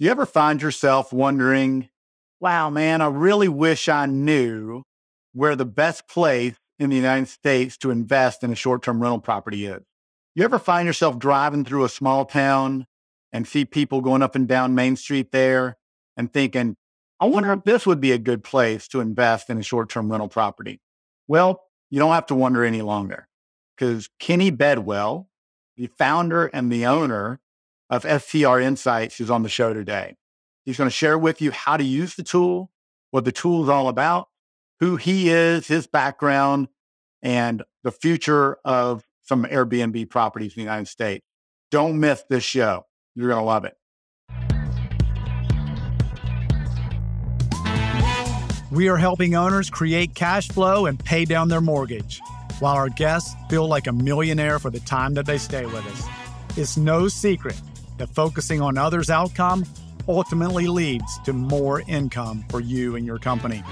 Do you ever find yourself wondering, wow, man, I really wish I knew where the best place in the United States to invest in a short term rental property is? You ever find yourself driving through a small town and see people going up and down Main Street there and thinking, I wonder if this would be a good place to invest in a short term rental property? Well, you don't have to wonder any longer because Kenny Bedwell, the founder and the owner of STR Insights, is on the show today. He's going to share with you how to use the tool, what the tool is all about, who he is, his background, and the future of some Airbnb properties in the United States. Don't miss this show. You're going to love it. We are helping owners create cash flow and pay down their mortgage, while our guests feel like a millionaire for the time that they stay with us. It's no secret that focusing on others' outcome ultimately leads to more income for you and your company.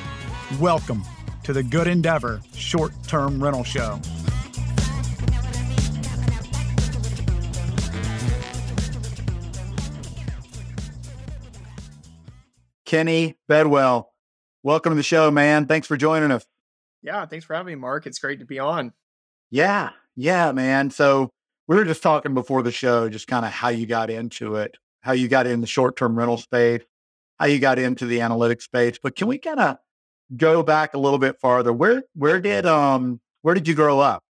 Welcome to the Good Endeavor Short Term Rental Show. Kenny Bedwell, welcome to the show, man. Thanks for joining us. Yeah, thanks for having me, Mark. It's great to be on. Yeah, yeah, man. So we were just talking before the show, just kind of how you got into it, how you got in the short term rental space, how you got into the analytics space. But can we kind of go back a little bit farther? Where where did um where did you grow up?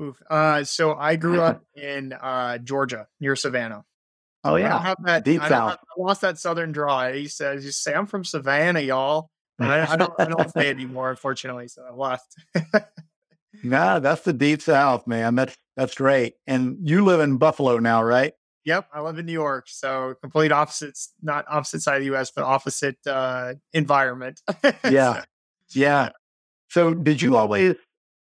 Oof. Uh, so I grew up in uh, Georgia near Savannah. Oh yeah, I have that deep I, south. Have, I lost that southern draw. I used to just say I'm from Savannah, y'all. I, I don't I don't say it anymore, unfortunately. So I lost. nah, that's the deep south, man. That's that's great. And you live in Buffalo now, right? Yep, I live in New York, so complete opposites, not opposite side of the U.S., but opposite uh, environment. yeah, yeah. So, did you always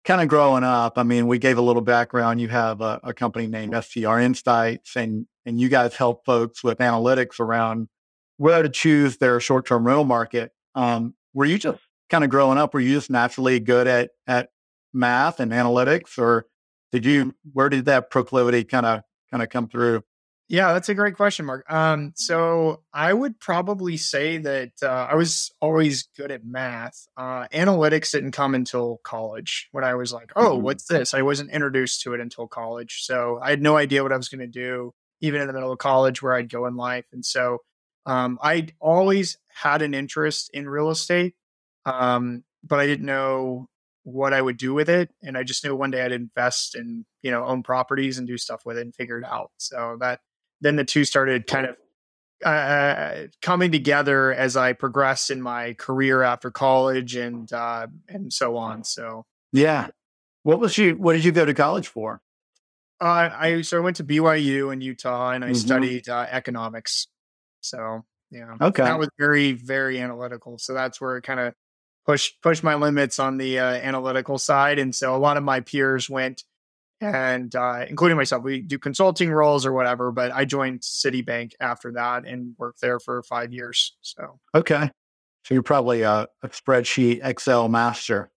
kind of growing up? I mean, we gave a little background. You have a, a company named STR Insights, and and you guys help folks with analytics around where to choose their short term rental market. Um, were you just kind of growing up? Were you just naturally good at at math and analytics, or did you? Where did that proclivity kind of kind of come through? Yeah, that's a great question, Mark. Um, so I would probably say that uh, I was always good at math. Uh, analytics didn't come until college when I was like, oh, Mhm. what's this? I wasn't introduced to it until college. So I had no idea what I was going to do, even in the middle of college, where I'd go in life. And so um, I'd always had an interest in real estate, um, but I didn't know what I would do with it. And I just knew one day I'd invest and, you know, own properties and do stuff with it and figure it out. So that then the two started kind of uh, coming together as I progressed in my career after college and uh, and so on. So Yeah. What was you? What did you go to college for? uh, I so I went to BYU in Utah and I Mhm. studied uh, economics. So yeah, Okay. that was very very analytical. So that's where it kind of pushed pushed my limits on the uh, analytical side. And so a lot of my peers went and uh, including myself, we do consulting roles or whatever. But I joined Citibank after that and worked there for five years. So Okay. So you're probably a, a spreadsheet Excel master.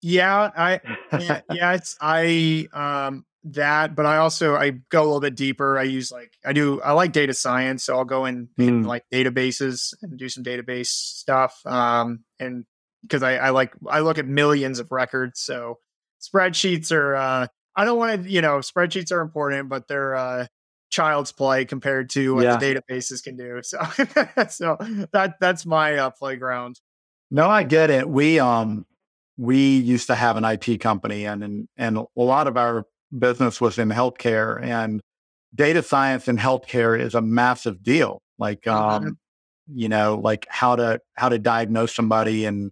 yeah, I yeah, yeah, it's I um that, but I also I go a little bit deeper. I use like I do I like data science, so I'll go in, in Mm. like databases and do some database stuff. Um and because I, I like I look at millions of records, so spreadsheets are uh I don't want to, you know, spreadsheets are important, but they're uh child's play compared to what Yeah. the databases can do. So so that that's my uh, playground. No, I get it. We um we used to have an IT company and and, and a lot of our business was in healthcare and data science in healthcare is a massive deal. Like um you know, like how to how to diagnose somebody and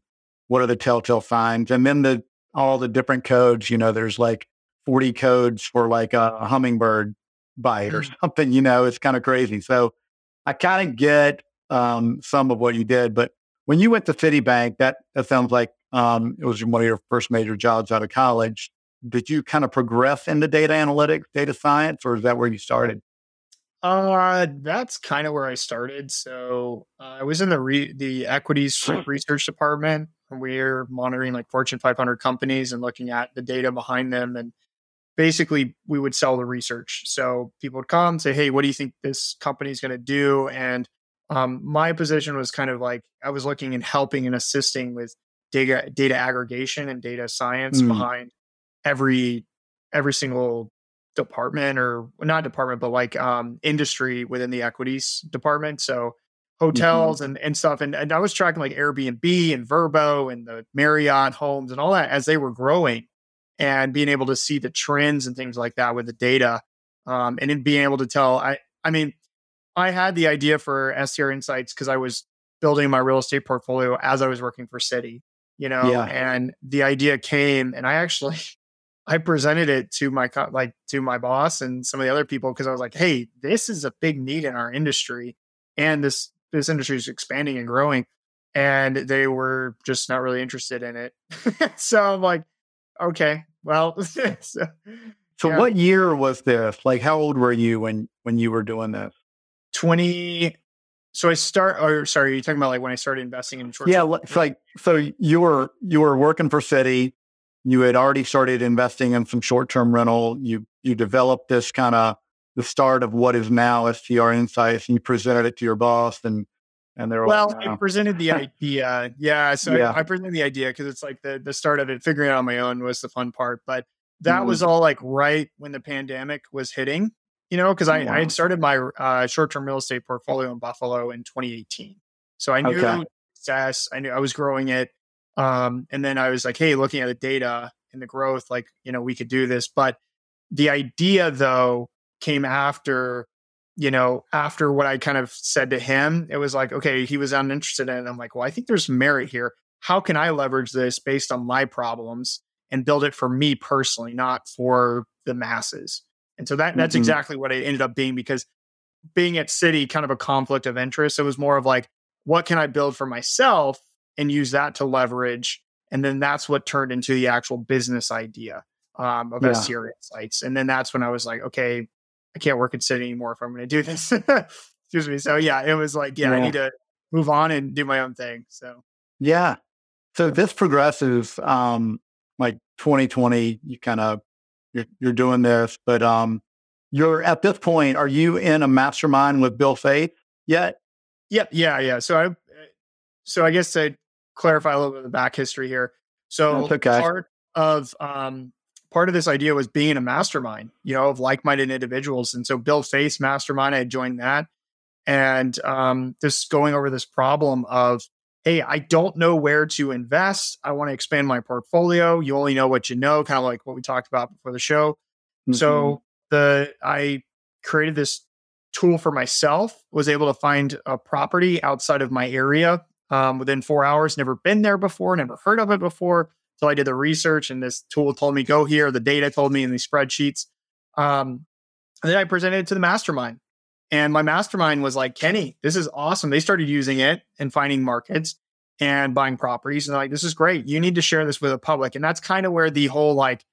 what are the telltale signs and then the all the different codes, you know, there's like 40 codes for like a hummingbird bite or Mhm. something, you know, it's kind of crazy. So I kind of get um, some of what you did, but when you went to Citibank, that, that sounds like um, it was one of your first major jobs out of college. Did you kind of progress into data analytics, data science, or is that where you started? Uh, that's kind of where I started. So uh, I was in the re- the equities research department. And we're monitoring like Fortune 500 companies and looking at the data behind them. And basically, we would sell the research. So people would come say, "Hey, what do you think this company is going to do?" And um, my position was kind of like I was looking and helping and assisting with data data aggregation and data science mm. behind every every single department or not department but like um, industry within the equities department so hotels mm-hmm. and, and stuff and, and i was tracking like airbnb and Vrbo and the marriott homes and all that as they were growing and being able to see the trends and things like that with the data um, and then being able to tell i i mean i had the idea for str insights because i was building my real estate portfolio as i was working for citi you know yeah. and the idea came and i actually i presented it to my like to my boss and some of the other people because i was like hey this is a big need in our industry and this this industry is expanding and growing and they were just not really interested in it so i'm like okay well so, so yeah. what year was this like how old were you when when you were doing this 20 so I start, or sorry, you're talking about like when I started investing in short. Yeah, it's like so you were you were working for Citi. You had already started investing in some short term rental. You you developed this kind of the start of what is now STR Insights, and you presented it to your boss, and and they're well. Like, no. I presented the idea, yeah. So yeah. I, I, presented the idea because it's like the the start of it. Figuring it out on my own was the fun part, but that mm-hmm. was all like right when the pandemic was hitting you know, because I, wow. I had started my uh, short term real estate portfolio in Buffalo in 2018. So I knew okay. success, I knew I was growing it. Um, and then I was like, hey, looking at the data and the growth, like, you know, we could do this. But the idea, though, came after, you know, after what I kind of said to him. It was like, okay, he was uninterested in it. I'm like, well, I think there's merit here. How can I leverage this based on my problems and build it for me personally, not for the masses? And so that that's mm-hmm. exactly what it ended up being because being at Citi, kind of a conflict of interest. It was more of like, what can I build for myself and use that to leverage? And then that's what turned into the actual business idea um, of yeah. STR Insights. And then that's when I was like, okay, I can't work at Citi anymore if I'm going to do this. Excuse me. So yeah, it was like, yeah, yeah, I need to move on and do my own thing. So yeah. So this progresses um, like 2020, you kind of you're, you're doing this, but um, you're at this point, are you in a mastermind with Bill Faeth yet? Yep. Yeah. Yeah. So I, so I guess to clarify a little bit of the back history here. So okay. part of, um, part of this idea was being a mastermind, you know, of like-minded individuals. And so Bill Faeth mastermind, I had joined that and, um, just going over this problem of, hey, I don't know where to invest. I want to expand my portfolio. You only know what you know, kind of like what we talked about before the show. Mm-hmm. So the I created this tool for myself, was able to find a property outside of my area um, within four hours. Never been there before, never heard of it before. So I did the research, and this tool told me go here. The data told me in these spreadsheets. Um, and then I presented it to the mastermind. And my mastermind was like, Kenny, this is awesome. They started using it and finding markets and buying properties. And they're like, this is great. You need to share this with the public. And that's kind of where the whole like,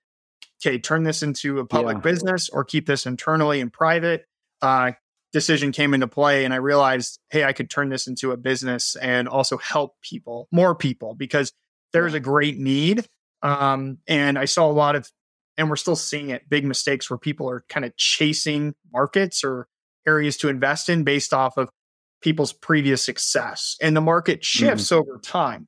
okay, turn this into a public yeah. business or keep this internally and private uh, decision came into play. And I realized, hey, I could turn this into a business and also help people, more people, because there's a great need. Um, and I saw a lot of, and we're still seeing it, big mistakes where people are kind of chasing markets or areas to invest in based off of people's previous success. And the market shifts mm-hmm. over time.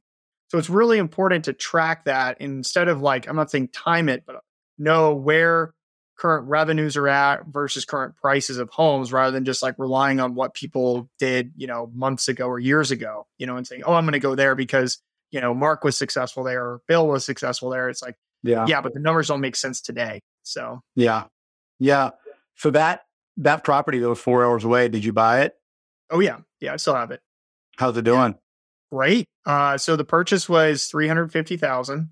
So it's really important to track that instead of like, I'm not saying time it, but know where current revenues are at versus current prices of homes rather than just like relying on what people did, you know, months ago or years ago, you know, and saying, oh, I'm going to go there because, you know, Mark was successful there or Bill was successful there. It's like, yeah, yeah, but the numbers don't make sense today. So, yeah. Yeah. For that that property that was four hours away, did you buy it? Oh yeah, yeah, I still have it. How's it doing? Yeah. Great. Uh, so the purchase was three hundred fifty thousand.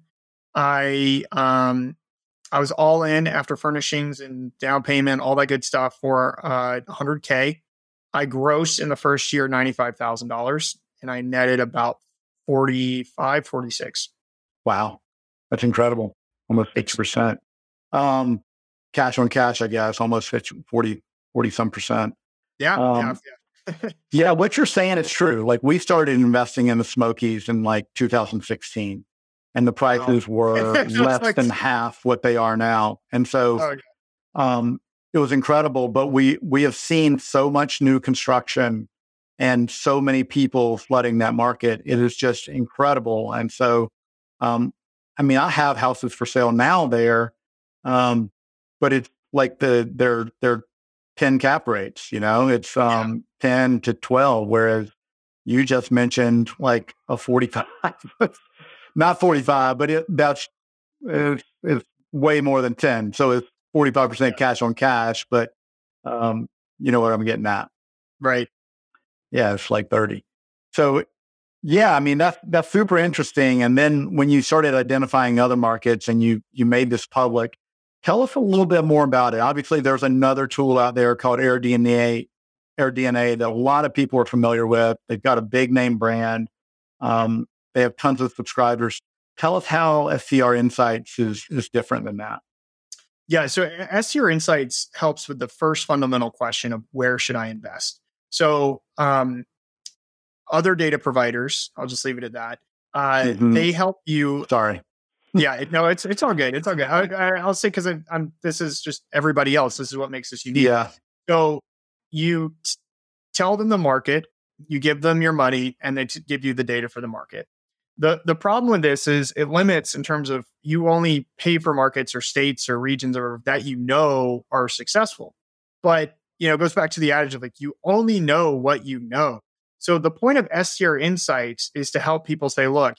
I um, I was all in after furnishings and down payment, all that good stuff for uh, 100k. I grossed in the first year ninety five thousand dollars, and I netted about 45, 46. Wow, that's incredible. Almost fifty percent. Um, cash on cash, I guess, almost 50, 40, 40 some percent. Yeah, um, yeah, yeah. What you're saying is true. Like we started investing in the Smokies in like 2016, and the prices were less like... than half what they are now. And so, oh, yeah. um, it was incredible. But we we have seen so much new construction and so many people flooding that market. It is just incredible. And so, um, I mean, I have houses for sale now there, um, but it's like the they're they're 10 cap rates, you know, it's um, yeah. 10 to 12, whereas you just mentioned like a 45, not 45, but it, that's it's, it's, way more than 10. So it's 45% cash on cash, but um, you know what I'm getting at. Right. Yeah, it's like 30. So yeah, I mean that's that's super interesting. And then when you started identifying other markets and you you made this public, tell us a little bit more about it. Obviously, there's another tool out there called AirDNA, AirDNA that a lot of people are familiar with. They've got a big name brand. Um, they have tons of subscribers. Tell us how STR Insights is is different than that. Yeah, so STR Insights helps with the first fundamental question of where should I invest. So um, other data providers, I'll just leave it at that. Uh, mm-hmm. They help you. Sorry. Yeah, no, it's it's all good. It's all good. I, will say because I'm. This is just everybody else. This is what makes us unique. Yeah. So you t- tell them the market, you give them your money, and they t- give you the data for the market. the The problem with this is it limits in terms of you only pay for markets or states or regions or that you know are successful. But you know, it goes back to the adage of like you only know what you know. So the point of STR Insights is to help people say, look,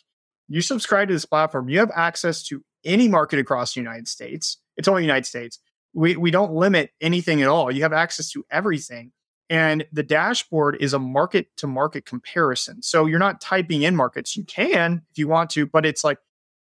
you subscribe to this platform, you have access to any market across the United States. It's only United States. We we don't limit anything at all. You have access to everything. And the dashboard is a market to market comparison. So you're not typing in markets. You can if you want to, but it's like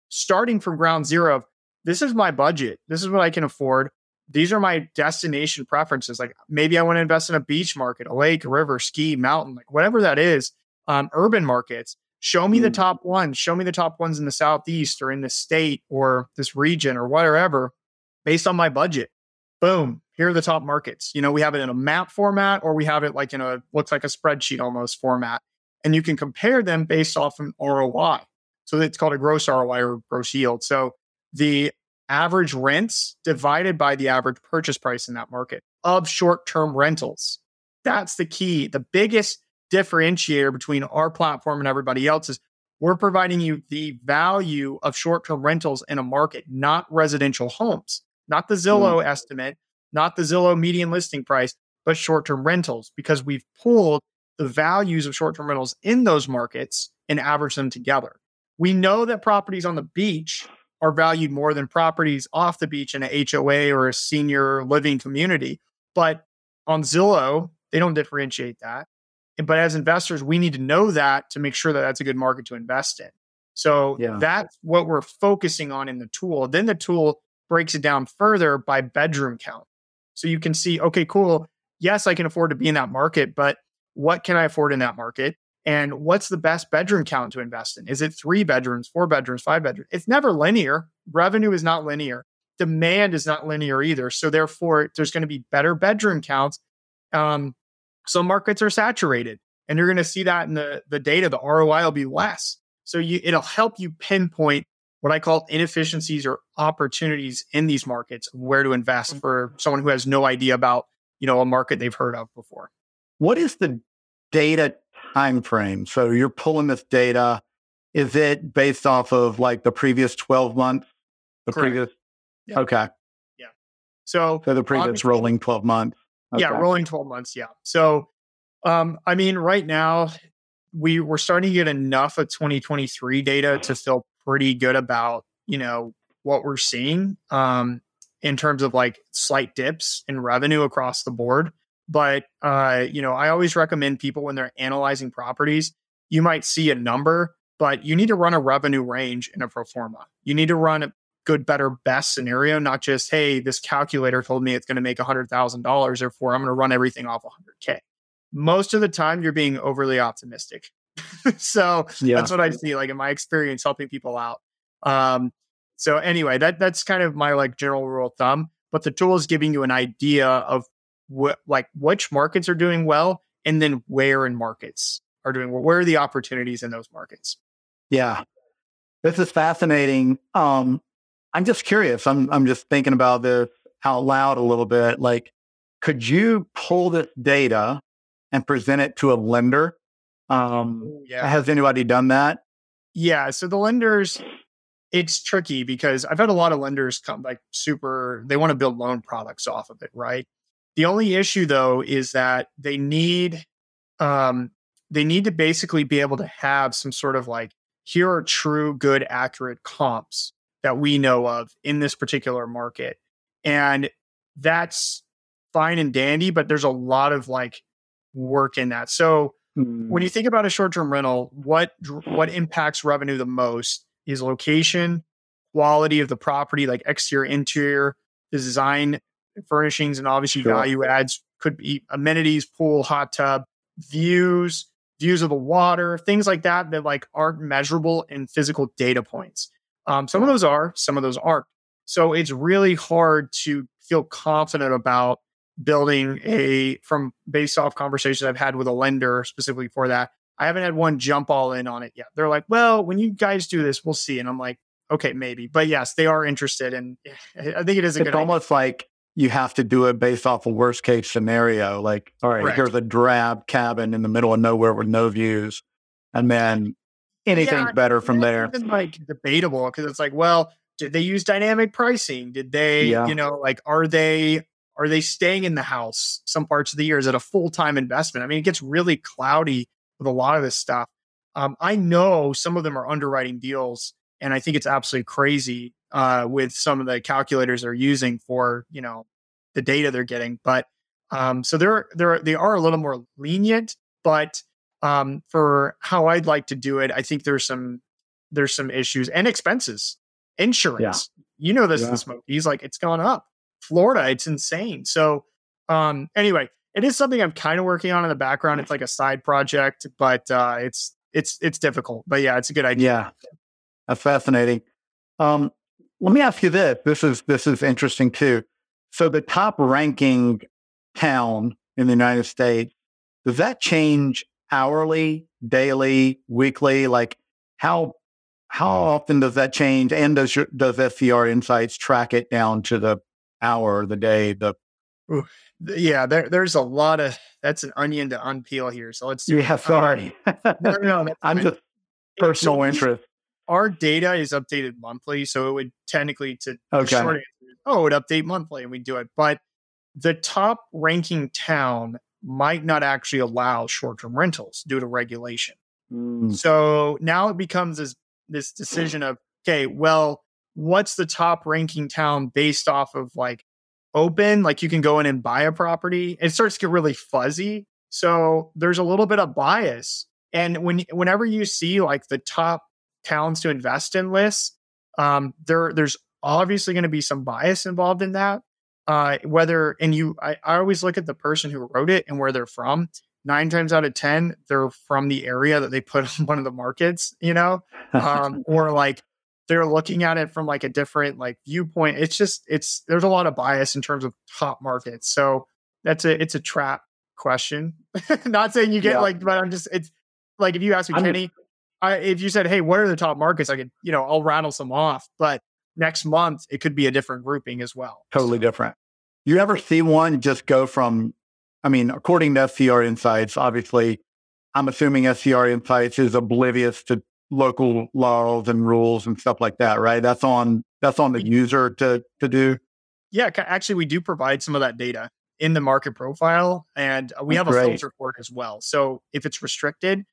starting from ground zero of this is my budget. This is what I can afford these are my destination preferences. Like maybe I want to invest in a beach market, a lake, a river, ski, mountain, like whatever that is. Um, urban markets. Show me mm. the top ones. Show me the top ones in the southeast or in the state or this region or whatever, based on my budget. Boom. Here are the top markets. You know, we have it in a map format or we have it like in a looks like a spreadsheet almost format. And you can compare them based off an ROI. So it's called a gross ROI or gross yield. So the average rents divided by the average purchase price in that market of short term rentals. That's the key. The biggest differentiator between our platform and everybody else is we're providing you the value of short term rentals in a market, not residential homes, not the Zillow mm. estimate, not the Zillow median listing price, but short term rentals, because we've pulled the values of short term rentals in those markets and averaged them together. We know that properties on the beach are valued more than properties off the beach in a HOA or a senior living community. But on Zillow, they don't differentiate that. But as investors, we need to know that to make sure that that's a good market to invest in. So yeah. that's what we're focusing on in the tool. Then the tool breaks it down further by bedroom count. So you can see, okay, cool. Yes, I can afford to be in that market, but what can I afford in that market? And what's the best bedroom count to invest in? Is it three bedrooms, four bedrooms, five bedrooms? It's never linear. Revenue is not linear. Demand is not linear either. So therefore, there's going to be better bedroom counts. Um, some markets are saturated, and you're going to see that in the the data. The ROI will be less. So you, it'll help you pinpoint what I call inefficiencies or opportunities in these markets, where to invest mm-hmm. for someone who has no idea about you know a market they've heard of before. What is the data time frame. So you're pulling this data. Is it based off of like the previous 12 months? The Correct. previous yeah. Okay. Yeah. So So the previous rolling 12 months. Okay. Yeah, rolling 12 months. Yeah. So um, I mean, right now we we're starting to get enough of 2023 data to feel pretty good about, you know, what we're seeing um, in terms of like slight dips in revenue across the board. But uh, you know, I always recommend people when they're analyzing properties, you might see a number, but you need to run a revenue range in a pro forma. You need to run a good, better, best scenario, not just, hey, this calculator told me it's going to make $100,000, therefore I'm going to run everything off 100K. Most of the time, you're being overly optimistic. so yeah. that's what I see, like in my experience, helping people out. Um, so anyway, that that's kind of my like general rule of thumb. But the tool is giving you an idea of what like which markets are doing well and then where in markets are doing well. Where are the opportunities in those markets? Yeah. This is fascinating. Um, I'm just curious. I'm I'm just thinking about this out loud a little bit. Like, could you pull this data and present it to a lender. Um, yeah. Has anybody done that? Yeah. So the lenders, it's tricky because I've had a lot of lenders come like super, they want to build loan products off of it, right? The only issue though is that they need, um, they need to basically be able to have some sort of like, here are true, good, accurate comps that we know of in this particular market. And that's fine and dandy, but there's a lot of like work in that. So mm. when you think about a short-term rental, what what impacts revenue the most is location, quality of the property, like exterior, interior, the design, furnishings, and obviously sure. value adds could be amenities, pool, hot tub, views, views of the water, things like that that like aren't measurable in physical data points. Um, some of those are, some of those aren't. So it's really hard to feel confident about building a from based off conversations I've had with a lender specifically for that. I haven't had one jump all in on it yet. They're like, well, when you guys do this, we'll see. And I'm like, okay, maybe. But yes, they are interested. And I think it is a it's good almost idea. like you have to do it based off a worst case scenario. Like, all right, Correct. here's a drab cabin in the middle of nowhere with no views. And then anything's yeah, better from there. Even like debatable because it's like, well, did they use dynamic pricing? Did they, yeah. you know, like are they are they staying in the house some parts of the year? Is it a full time investment? I mean, it gets really cloudy with a lot of this stuff. Um, I know some of them are underwriting deals, and I think it's absolutely crazy uh, with some of the calculators they're using for you know the data they're getting. But um, so they're they're they are a little more lenient, but um, for how I'd like to do it, I think there's some there's some issues and expenses, insurance. Yeah. You know this, yeah. this He's like it's gone up. Florida, it's insane. So um, anyway, it is something I'm kind of working on in the background. It's like a side project, but uh, it's it's it's difficult. But yeah, it's a good idea. Yeah, that's fascinating. Um, let me ask you this. This is this is interesting too. So the top ranking town in the United States does that change hourly, daily, weekly? Like how how often does that change? And does your, does STR Insights track it down to the hour, the day, the Ooh, yeah, there, there's a lot of that's an onion to unpeel here. So let's do yeah, um, sorry. no, no, no I'm just personal interest. Our data is updated monthly, so it would technically to okay. short answer, oh, it would update monthly, and we do it. But the top ranking town might not actually allow short-term rentals due to regulation. Mm. So now it becomes this this decision of okay, well, what's the top ranking town based off of like open? Like you can go in and buy a property. It starts to get really fuzzy. So there's a little bit of bias. And when whenever you see like the top towns to invest in lists, um, there there's obviously going to be some bias involved in that. Uh, whether and you, I, I always look at the person who wrote it and where they're from. Nine times out of ten, they're from the area that they put on one of the markets, you know, um, or like they're looking at it from like a different like viewpoint. It's just it's there's a lot of bias in terms of top markets. So that's a it's a trap question. Not saying you get yeah. like, but I'm just it's like if you ask me, I'm, Kenny, I, if you said, hey, what are the top markets? I could you know I'll rattle some off, but next month it could be a different grouping as well. Totally different. You ever see one just go from? I mean, according to STR Insights, obviously, I'm assuming STR Insights is oblivious to local laws and rules and stuff like that, right? That's on that's on the user to to do. Yeah, actually, we do provide some of that data in the market profile, and uh, we have Great. a filter for it as well. So if it's restricted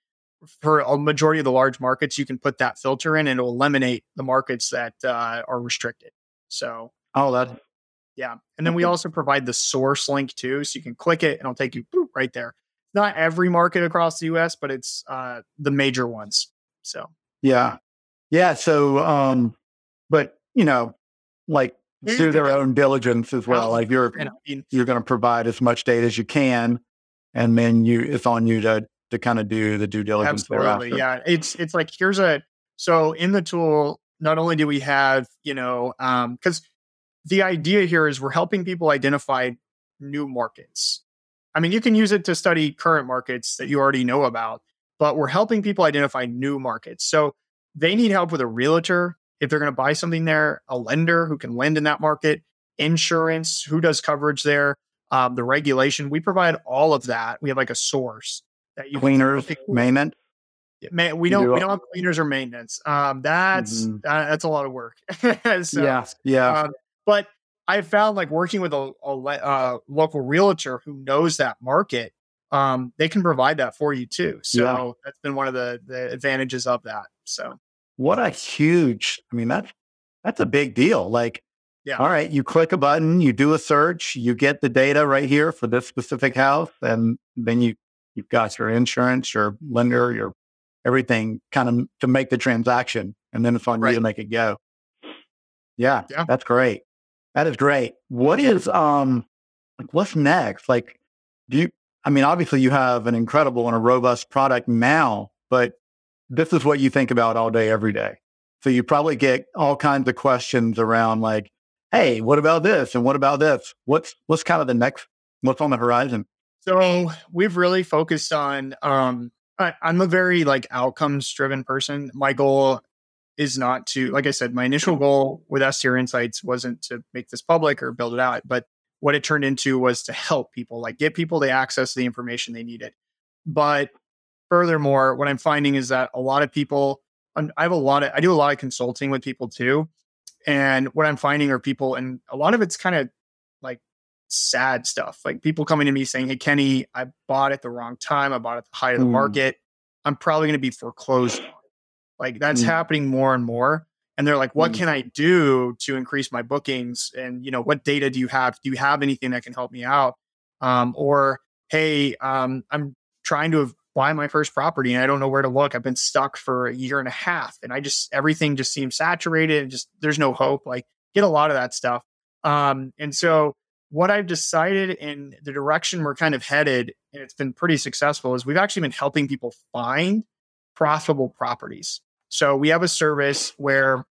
for a majority of the large markets, you can put that filter in, and it'll eliminate the markets that uh, are restricted. So oh, that yeah, and then we also provide the source link too, so you can click it and it'll take you boop, right there. Not every market across the U.S., but it's uh, the major ones. So yeah, yeah. So, um, but you know, like do their own diligence as well. Like you're you're going to provide as much data as you can, and then you it's on you to to kind of do the due diligence. Absolutely, thereafter. yeah. It's it's like here's a so in the tool. Not only do we have you know because um, the idea here is we're helping people identify new markets. I mean, you can use it to study current markets that you already know about, but we're helping people identify new markets. So they need help with a realtor if they're going to buy something there, a lender who can lend in that market, insurance, who does coverage there, um, the regulation. We provide all of that. We have like a source that you cleaners, maintenance. Man, we don't do we don't have cleaners or maintenance. Um, that's mm-hmm. uh, that's a lot of work. so, yeah, yeah. Um, but I found like working with a, a uh, local realtor who knows that market, um, they can provide that for you too. So yeah. that's been one of the the advantages of that. So what a huge! I mean, that's that's a big deal. Like, yeah. All right, you click a button, you do a search, you get the data right here for this specific house, and then you you've got your insurance, your lender, your everything kind of to make the transaction, and then it's on right. you to make it go. Yeah, yeah, that's great. That is great. What is um like what's next? Like, do you? I mean, obviously you have an incredible and a robust product now, but this is what you think about all day, every day. So you probably get all kinds of questions around like, hey, what about this? And what about this? What's what's kind of the next what's on the horizon? So we've really focused on um I, I'm a very like outcomes driven person. My goal is not to, like I said, my initial goal with STR Insights wasn't to make this public or build it out, but what it turned into was to help people, like get people the access to the information they needed. But furthermore, what I'm finding is that a lot of people, I have a lot of, I do a lot of consulting with people too. And what I'm finding are people, and a lot of it's kind of sad stuff. Like people coming to me saying, Hey, Kenny, I bought at the wrong time. I bought at the height of the mm. market. I'm probably going to be foreclosed. Like that's mm. happening more and more. And they're like, what mm. can I do to increase my bookings? And, you know, what data do you have? Do you have anything that can help me out? Um, or, hey, um, I'm trying to buy my first property and I don't know where to look. I've been stuck for a year and a half and I just, everything just seems saturated and just, there's no hope. Like, get a lot of that stuff. Um, and so what I've decided in the direction we're kind of headed, and it's been pretty successful, is we've actually been helping people find profitable properties. So we have a service where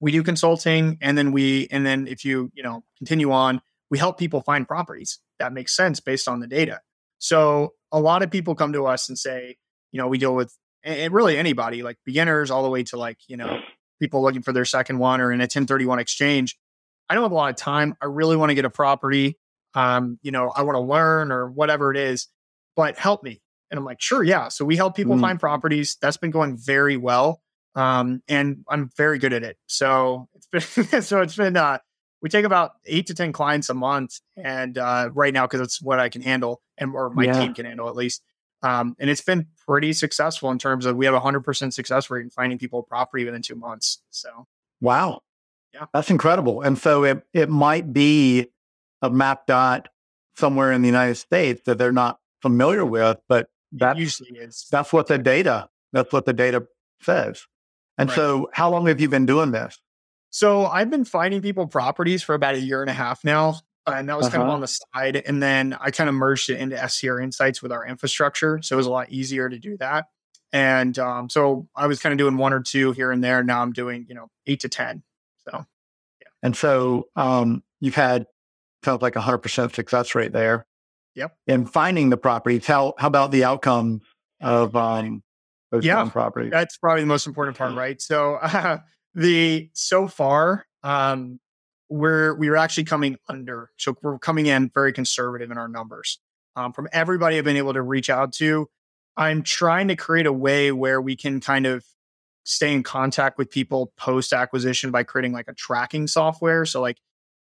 we do consulting and then we and then if you, you know, continue on, we help people find properties that makes sense based on the data. So a lot of people come to us and say, you know, we deal with and really anybody, like beginners all the way to like, you know, people looking for their second one or in a 1031 exchange I don't have a lot of time. I really want to get a property. Um, you know, I want to learn or whatever it is, but help me. And I'm like, sure, yeah. So we help people mm. find properties. That's been going very well. Um, and I'm very good at it. So it's been so it's been uh we take about eight to ten clients a month and uh right now because it's what I can handle and or my yeah. team can handle at least. Um, and it's been pretty successful in terms of we have a hundred percent success rate in finding people property within two months. So wow. Yeah. That's incredible. And so it, it might be a map dot somewhere in the United States that they're not familiar with, but that usually is. That's what the data, that's what the data says. And right. so how long have you been doing this? So I've been finding people properties for about a year and a half now. And that was uh-huh. kind of uh-huh. on the side. And then I kind of merged it into STR Insights with our infrastructure. So it was a lot easier to do that. And um, so I was kind of doing one or two here and there. Now I'm doing, you know, eight to 10. So, yeah. And so um, you've had sounds like a hundred percent success rate there. Yep. In finding the properties, how how about the outcome of um those yeah, properties? That's probably the most important part, right? So uh, the so far, um, we're we are actually coming under. So we're coming in very conservative in our numbers. Um, from everybody I've been able to reach out to, I'm trying to create a way where we can kind of stay in contact with people post acquisition by creating like a tracking software. So like,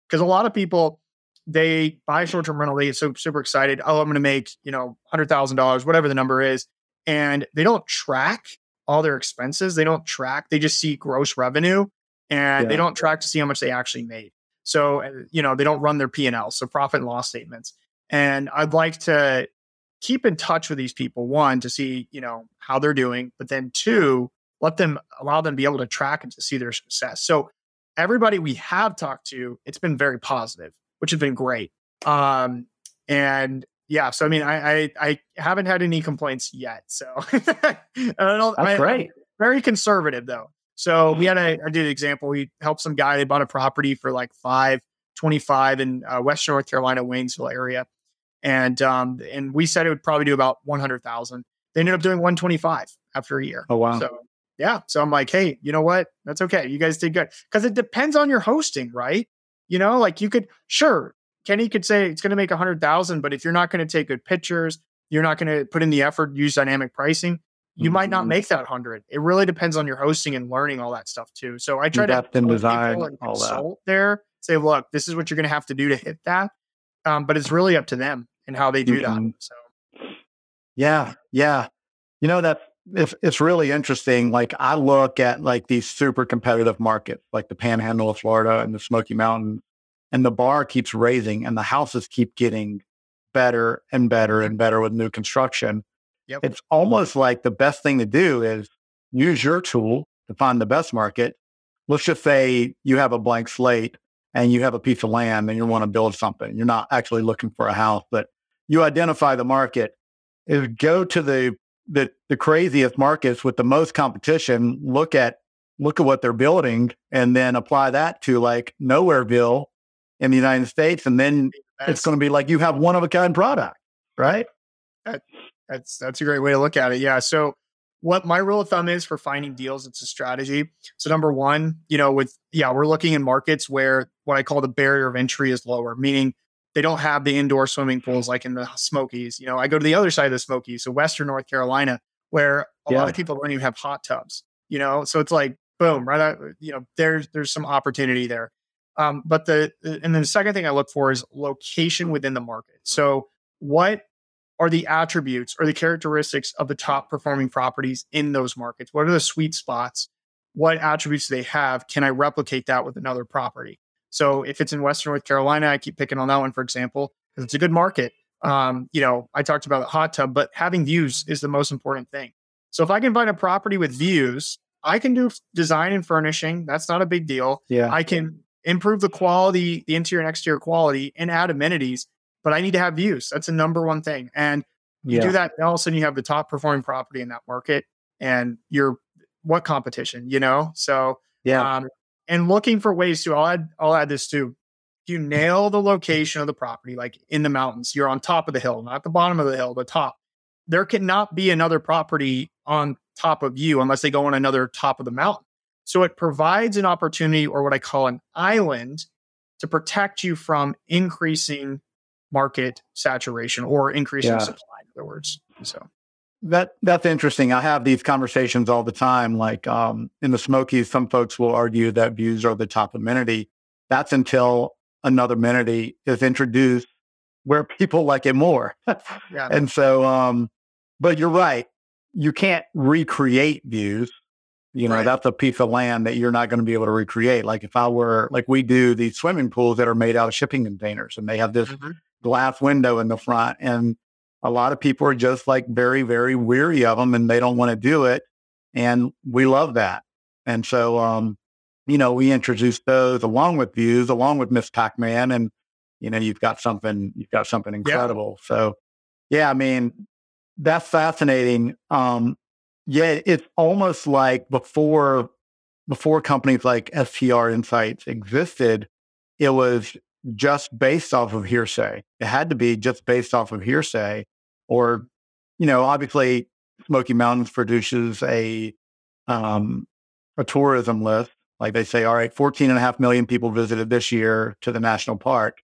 because a lot of people they buy short term rental, they get so super excited. Oh, I'm going to make you know hundred thousand dollars, whatever the number is, and they don't track all their expenses. They don't track. They just see gross revenue, and yeah. they don't track to see how much they actually made. So uh, you know they don't run their P and L, so profit and loss statements. And I'd like to keep in touch with these people. One to see you know how they're doing, but then two let them allow them to be able to track and to see their success. So everybody we have talked to, it's been very positive, which has been great. Um, and yeah, so I mean, I, I, I haven't had any complaints yet. So I don't. That's I, great. very conservative though. So we had a I did an example. We helped some guy. They bought a property for like five twenty five in uh, Western North Carolina, Waynesville area, and um and we said it would probably do about one hundred thousand. They ended up doing one twenty five after a year. Oh wow! So yeah. So I'm like, hey, you know what? That's okay. You guys did good. Because it depends on your hosting, right? You know, like you could, sure, Kenny could say it's going to make a hundred thousand, but if you're not going to take good pictures, you're not going to put in the effort, use dynamic pricing, you mm-hmm. might not mm-hmm. make that hundred. It really depends on your hosting and learning all that stuff too. So I try Depth to design and consult that. there, say, look, this is what you're going to have to do to hit that. Um, but it's really up to them and how they do mm-hmm. that. So yeah, yeah. You know, that it's, it's really interesting. Like I look at like these super competitive markets, like the panhandle of Florida and the Smoky Mountain, and the bar keeps raising and the houses keep getting better and better and better with new construction. Yep. It's almost like the best thing to do is use your tool to find the best market. Let's just say you have a blank slate and you have a piece of land and you want to build something. You're not actually looking for a house, but you identify the market is go to the the the craziest markets with the most competition, look at look at what they're building and then apply that to like Nowhereville in the United States. And then that's, it's going to be like you have one of a kind product, right? That, that's that's a great way to look at it. Yeah. So what my rule of thumb is for finding deals, it's a strategy. So number one, you know, with yeah, we're looking in markets where what I call the barrier of entry is lower, meaning they don't have the indoor swimming pools like in the Smokies. You know, I go to the other side of the Smokies, so Western North Carolina, where a yeah. lot of people don't even have hot tubs. You know, so it's like boom, right? Out, you know, there's there's some opportunity there. Um, but the and then the second thing I look for is location within the market. So what are the attributes or the characteristics of the top performing properties in those markets? What are the sweet spots? What attributes do they have? Can I replicate that with another property? So if it's in Western North Carolina, I keep picking on that one, for example, because it's a good market. Um, you know, I talked about the hot tub, but having views is the most important thing. So if I can find a property with views, I can do design and furnishing. That's not a big deal. Yeah. I can improve the quality, the interior and exterior quality, and add amenities. But I need to have views. That's the number one thing. And you yeah. do that, all of a sudden you have the top performing property in that market, and you're what competition, you know? So yeah. Um, and looking for ways to I'll add I'll add this too. You nail the location of the property, like in the mountains. You're on top of the hill, not the bottom of the hill, the top. There cannot be another property on top of you unless they go on another top of the mountain. So it provides an opportunity or what I call an island to protect you from increasing market saturation or increasing yeah. supply, in other words. So that that's interesting. I have these conversations all the time. Like um, in the Smokies, some folks will argue that views are the top amenity. That's until another amenity is introduced where people like it more. yeah. And so, um, but you're right. You can't recreate views. You know, right. that's a piece of land that you're not going to be able to recreate. Like if I were like we do these swimming pools that are made out of shipping containers and they have this mm-hmm. glass window in the front and a lot of people are just like very, very weary of them and they don't want to do it. And we love that. And so, um, you know, we introduced those along with views, along with Miss Pac-Man, and you know, you've got something, you've got something incredible. Yeah. So, yeah, I mean, that's fascinating. Um, yeah, it's almost like before before companies like STR Insights existed, it was just based off of hearsay. It had to be just based off of hearsay or you know obviously smoky mountains produces a um, a tourism list. Like they say all right 14 and a half million people visited this year to the national park.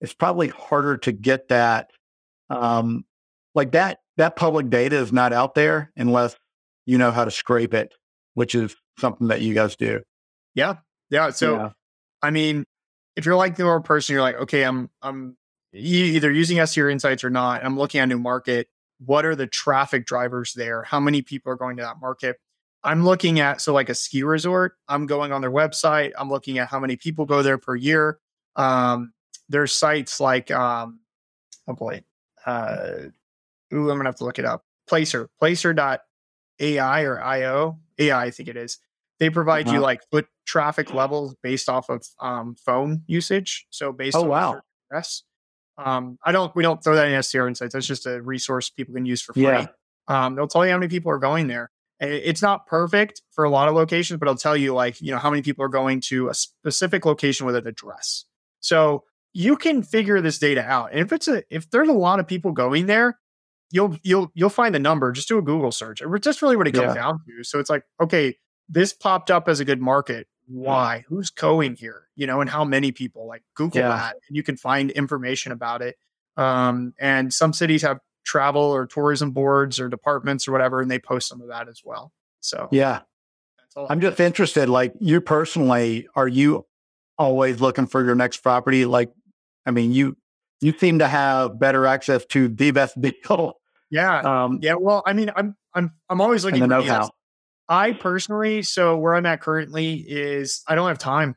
It's probably harder to get that um, like that that public data is not out there unless you know how to scrape it which is something that you guys do. Yeah yeah so yeah. i mean if you're like the more person you're like okay i'm i'm either using STR Insights or not, I'm looking at a new market. What are the traffic drivers there? How many people are going to that market? I'm looking at, so like a ski resort, I'm going on their website. I'm looking at how many people go there per year. Um, there's sites like, um, oh boy, uh, ooh, I'm gonna have to look it up. Placer, placer.ai or IO, AI, I think it is. They provide uh-huh. you like foot traffic levels based off of um, phone usage. So based oh, on wow. address. Um, I don't, we don't throw that in STR Insights. That's just a resource people can use for free. Yeah. Um, they'll tell you how many people are going there. It's not perfect for a lot of locations, but I'll tell you like, you know, how many people are going to a specific location with an address. So you can figure this data out. And if it's a, if there's a lot of people going there, you'll, you'll, you'll find the number. Just do a Google search. It's just really what it comes yeah. down to. So it's like, okay, this popped up as a good market. Why? Who's going here? You know, and how many people? Like Google Yeah. that, and you can find information about it. Um, and some cities have travel or tourism boards or departments or whatever, and they post some of that as well. So Yeah. that's all. I'm just interested, like you personally, are you always looking for your next property? Like, I mean, you you seem to have better access to the best deal. yeah, Um, yeah. Well, I mean, I'm I'm I'm always looking the for know deals. how. I personally, so where I'm at currently is I don't have time.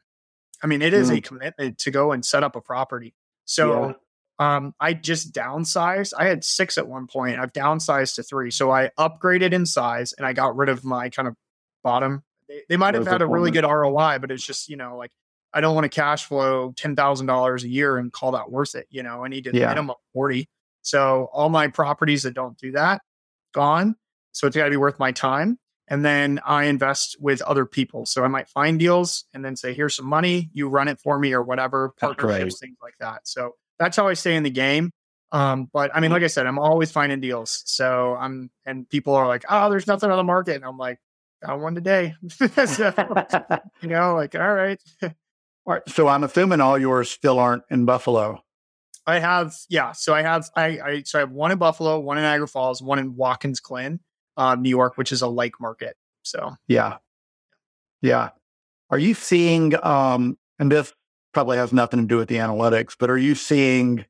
I mean, it is a commitment to go and set up a property. So um, I just downsized. I had six at one point. I've downsized to three. So I upgraded in size and I got rid of my kind of bottom. They, they might have had a really good ROI, but it's just, you know, like I don't want to cash flow $10,000 a year and call that worth it. You know, I need to Yeah. minimum 40. So all my properties that don't do that, gone. So it's got to be worth my time. And then I invest with other people. So I might find deals and then say, here's some money, you run it for me or whatever, That's partnerships, things like that. So that's how I stay in the game. Um, but I mean, like I said, I'm always finding deals. So I'm, and people are like, oh, there's nothing on the market. And I'm like, got one today. So, you know, like, all right. All right, so I'm assuming all yours still aren't in Buffalo. I have, yeah. So I have, I, I, so I have one in Buffalo, one in Niagara Falls, one in Watkins Glen, uh, New York, which is a like market. So Yeah. Yeah. Are you seeing, um, and this probably has nothing to do with the analytics, but are you seeing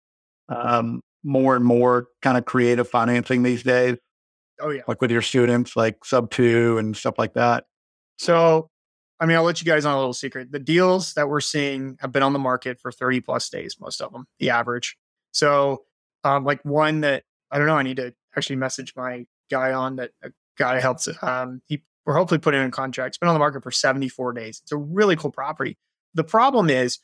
um, more and more kind of creative financing these days, oh yeah. like with your students, like sub two and stuff like that? So, I mean, I'll let you guys on a little secret. The deals that we're seeing have been on the market for 30 plus days, most of them, the average. So, um, like one that I don't know, I need to actually message my guy on that a guy helps. Um, he we're hopefully putting in contract. It's been on the market for 74 days. It's a really cool property. The problem is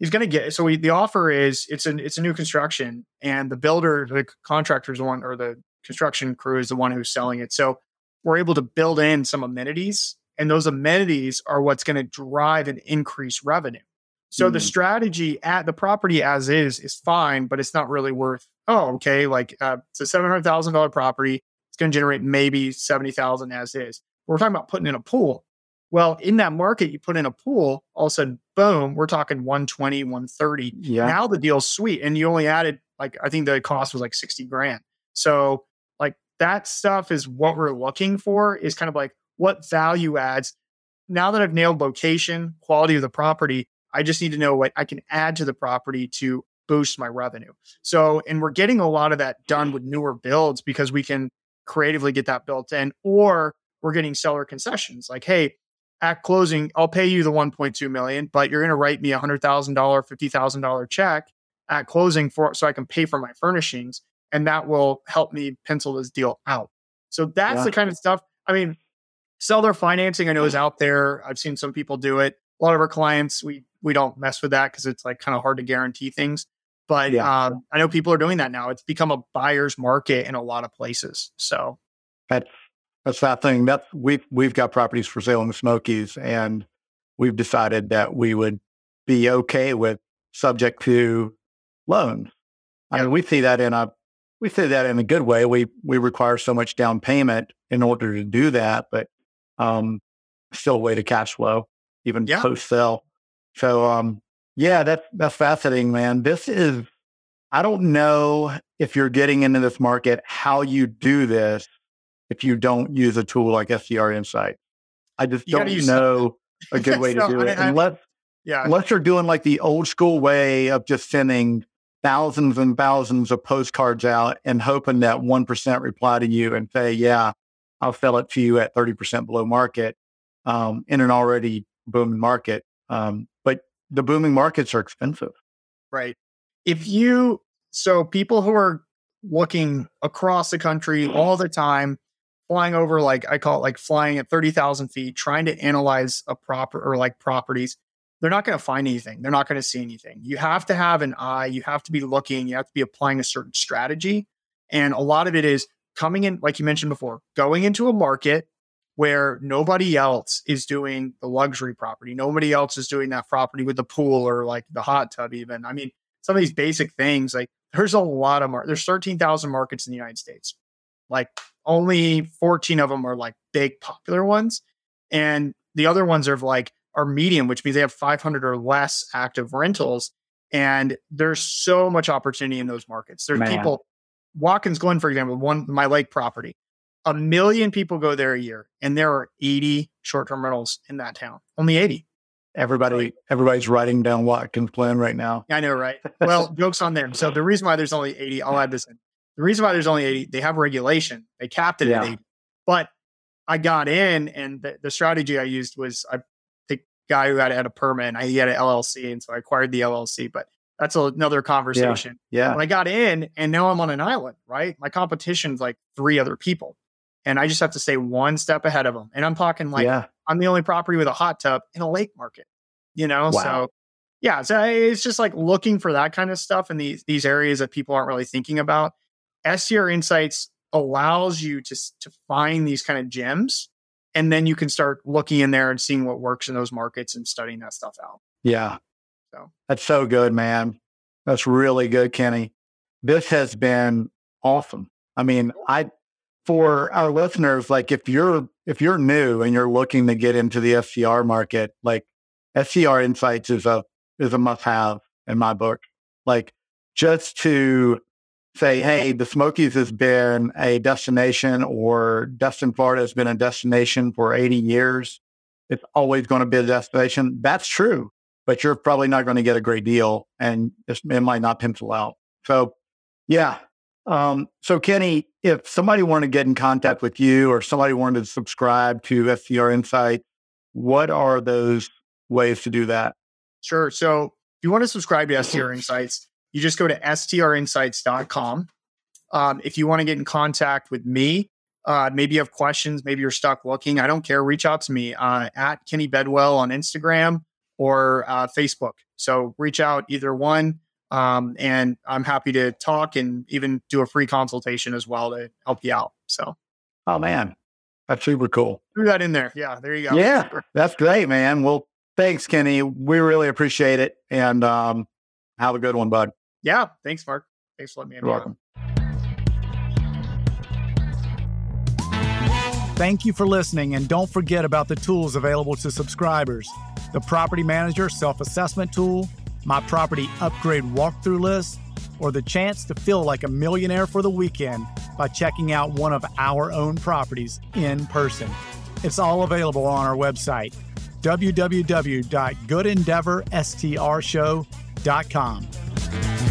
he's going to get so we, the offer is it's an it's a new construction and the builder the contractor is the one or the construction crew is the one who's selling it. So we're able to build in some amenities and those amenities are what's going to drive and increase revenue. So the Mhm. strategy at the property as is is fine, but it's not really worth. Oh, okay, like uh, it's a seven hundred thousand dollar property. Going to generate maybe seventy thousand as is. We're talking about putting in a pool. Well, in that market, you put in a pool, all of a sudden, boom, we're talking 120, 130. Yeah. Now the deal's sweet. And you only added like I think the cost was like 60 grand. So like that stuff is what we're looking for is kind of like what value adds. Now that I've nailed location, quality of the property, I just need to know what I can add to the property to boost my revenue. So, and we're getting a lot of that done with newer builds because we can creatively get that built in, or we're getting seller concessions like, hey, at closing, I'll pay you the 1.2 million, but you're going to write me a hundred thousand dollar, fifty thousand dollar check at closing for so I can pay for my furnishings, and that will help me pencil this deal out. So that's Yeah. the kind of stuff. I mean, seller financing I know is out there. I've seen some people do it. A lot of our clients, we we don't mess with that because it's like kind of hard to guarantee things. But Yeah. um, I know people are doing that now. It's become a buyer's market in a lot of places. So That's that's that thing. That's we've we've got properties for sale in the Smokies, and we've decided that we would be okay with subject to loans. I Yeah. mean, we see that in a we see that in a good way. We we require so much down payment in order to do that, but um, still a way to cash flow even Yeah. post sale. So um, yeah, that's that's fascinating, man. This is I don't know if you're getting into this market how you do this if you don't use a tool like STR Insight. I just You don't know a good way to So, do it I- I- unless yeah, unless you're doing like the old school way of just sending thousands and thousands of postcards out and hoping that 1% reply to you and say, yeah, I'll sell it to you at 30% below market um, in an already booming market. Um, the booming markets are expensive. Right. If you, so people who are looking across the country all the time, flying over, like I call it like flying at 30,000 feet, trying to analyze a proper or like properties, they're not going to find anything. They're not going to see anything. You have to have an eye. You have to be looking. You have to be applying a certain strategy. And a lot of it is coming in, like you mentioned before, going into a market where nobody else is doing the luxury property. Nobody else is doing that property with the pool or like the hot tub, even. I mean, some of these basic things, like there's a lot of mar- there's 13,000 markets in the United States. Like only 14 of them are like big popular ones. And the other ones are like are medium, which means they have 500 or less active rentals. And there's so much opportunity in those markets. There's Man. people, Watkins Glen, for example, one my lake property, a million people go there a year, and there are 80 short-term rentals in that town. Only 80. Everybody, everybody's writing down Watkins Glen right now. I know, right? Well, jokes on them. So the reason why there's only 80, I'll add this in. The reason why there's only 80, they have regulation. They capped it yeah. at 80. But I got in, and the, the strategy I used was I the guy who had, had a permit, and I, he had an LLC, and so I acquired the LLC. But that's another conversation. Yeah. yeah. When I got in, and now I'm on an island, right? My competition's like three other people, and I just have to stay one step ahead of them. And I'm talking like yeah. I'm the only property with a hot tub in a lake market, you know? Wow. So yeah, so eh, it's just like looking for that kind of stuff in these these areas that people aren't really thinking about. STR Insights allows you to to find these kind of gems, and then you can start looking in there and seeing what works in those markets and studying that stuff out. Yeah, so that's so good, man. That's really good, Kenny. This has been awesome. I mean, I for our listeners, like if you're if you're new and you're looking to get into the STR market, like STR Insights is a is a must have in my book. Like just to say, hey, the Smokies has been a destination or Destin, Florida has been a destination for 80 years. It's always going to be a destination. That's true, but you're probably not going to get a great deal and it might not pencil out. So yeah. Um, so Kenny, if somebody wanted to get in contact with you or somebody wanted to subscribe to STR Insight, what are those ways to do that? Sure. So if you want to subscribe to STR Insights, you just go to strinsights.com. Um, if you want to get in contact with me, uh, maybe you have questions, maybe you're stuck looking, I don't care. Reach out to me uh, at Kenny Bedwell on Instagram or uh, Facebook. So reach out either one. Um, and I'm happy to talk and even do a free consultation as well to help you out. So, oh man, that's super cool. Threw that in there. Yeah, there you go. Yeah, that's great, man. Well, thanks, Kenny. We really appreciate it, and um, have a good one, bud. Yeah, thanks, Mark. Thanks for letting me in. You're welcome. Thank you for listening, and don't forget about the tools available to subscribers the Property Manager Self Assessment Tool, my property upgrade walkthrough list, or the chance to feel like a millionaire for the weekend by checking out one of our own properties in person. It's all available on our website, www.goodendeavorstrshow.com.